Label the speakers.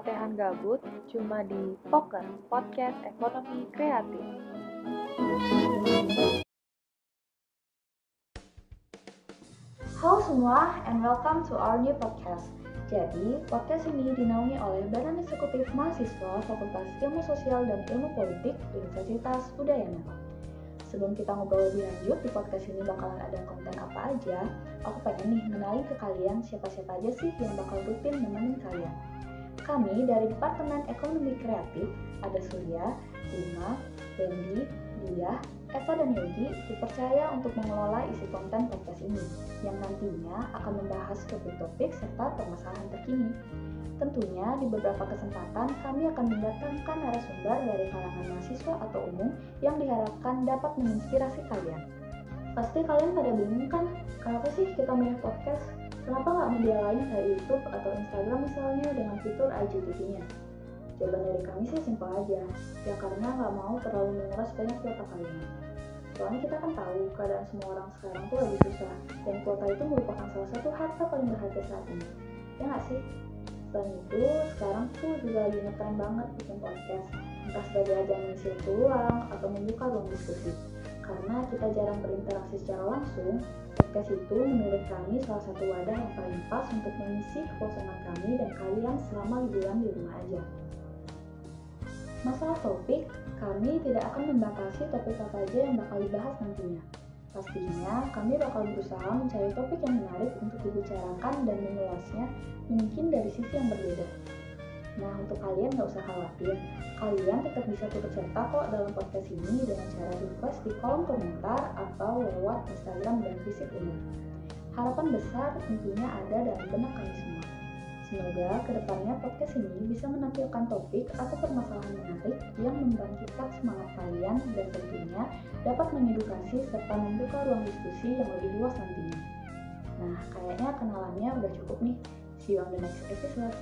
Speaker 1: jangan gabut cuma di Poker, Podcast Ekonomi Kreatif.
Speaker 2: Halo semua and welcome to our new podcast. Jadi, podcast ini dinaungi oleh Badan Eksekutif Mahasiswa Fakultas Ilmu Sosial dan Ilmu Politik Universitas Udayana. Sebelum kita ngobrol lebih lanjut, di podcast ini bakalan ada konten apa aja, aku pengen nih kenalin ke kalian siapa-siapa aja sih yang bakal rutin nemenin kalian. Kami dari Departemen Ekonomi Kreatif ada Surya, Lima, Wendy, Dia, Eva dan Yogi dipercaya untuk mengelola isi konten podcast ini yang nantinya akan membahas topik-topik serta permasalahan terkini. Tentunya di beberapa kesempatan kami akan mendatangkan narasumber dari kalangan mahasiswa atau umum yang diharapkan dapat menginspirasi kalian. Pasti kalian pada bingung kan, kenapa sih kita milih podcast? Kenapa nggak media lain kayak YouTube atau Instagram misalnya dengan fitur IGTV-nya? Jawaban dari kami sih simpel aja, ya karena nggak mau terlalu menguras banyak kuota kalian. Soalnya kita kan tahu keadaan semua orang sekarang tuh lagi susah, dan kuota itu merupakan salah satu harta paling berharga saat ini. Ya nggak sih? Selain itu, sekarang tuh juga lagi ngetren banget bikin podcast, entah sebagai ajang mengisi peluang atau membuka ruang diskusi. Karena kita jarang berinteraksi secara langsung, podcast itu menurut kami salah satu wadah yang paling pas untuk mengisi kekosongan kami dan kalian selama liburan di rumah aja. Masalah topik, kami tidak akan membatasi topik apa aja yang bakal dibahas nantinya. Pastinya, kami bakal berusaha mencari topik yang menarik untuk dibicarakan dan mengulasnya mungkin dari sisi yang berbeda. Nah, untuk kalian nggak usah khawatir, kalian tetap bisa turut serta kok dalam podcast ini dengan cara request di kolom komentar atau lewat Instagram dan fisik umum. Harapan besar tentunya ada dalam benak kami semua. Semoga ke depannya podcast ini bisa menampilkan topik atau permasalahan menarik yang membangkitkan semangat kalian dan tentunya dapat mengedukasi serta membuka ruang diskusi yang lebih luas nantinya. Nah, kayaknya kenalannya udah cukup nih. See you on the next episode.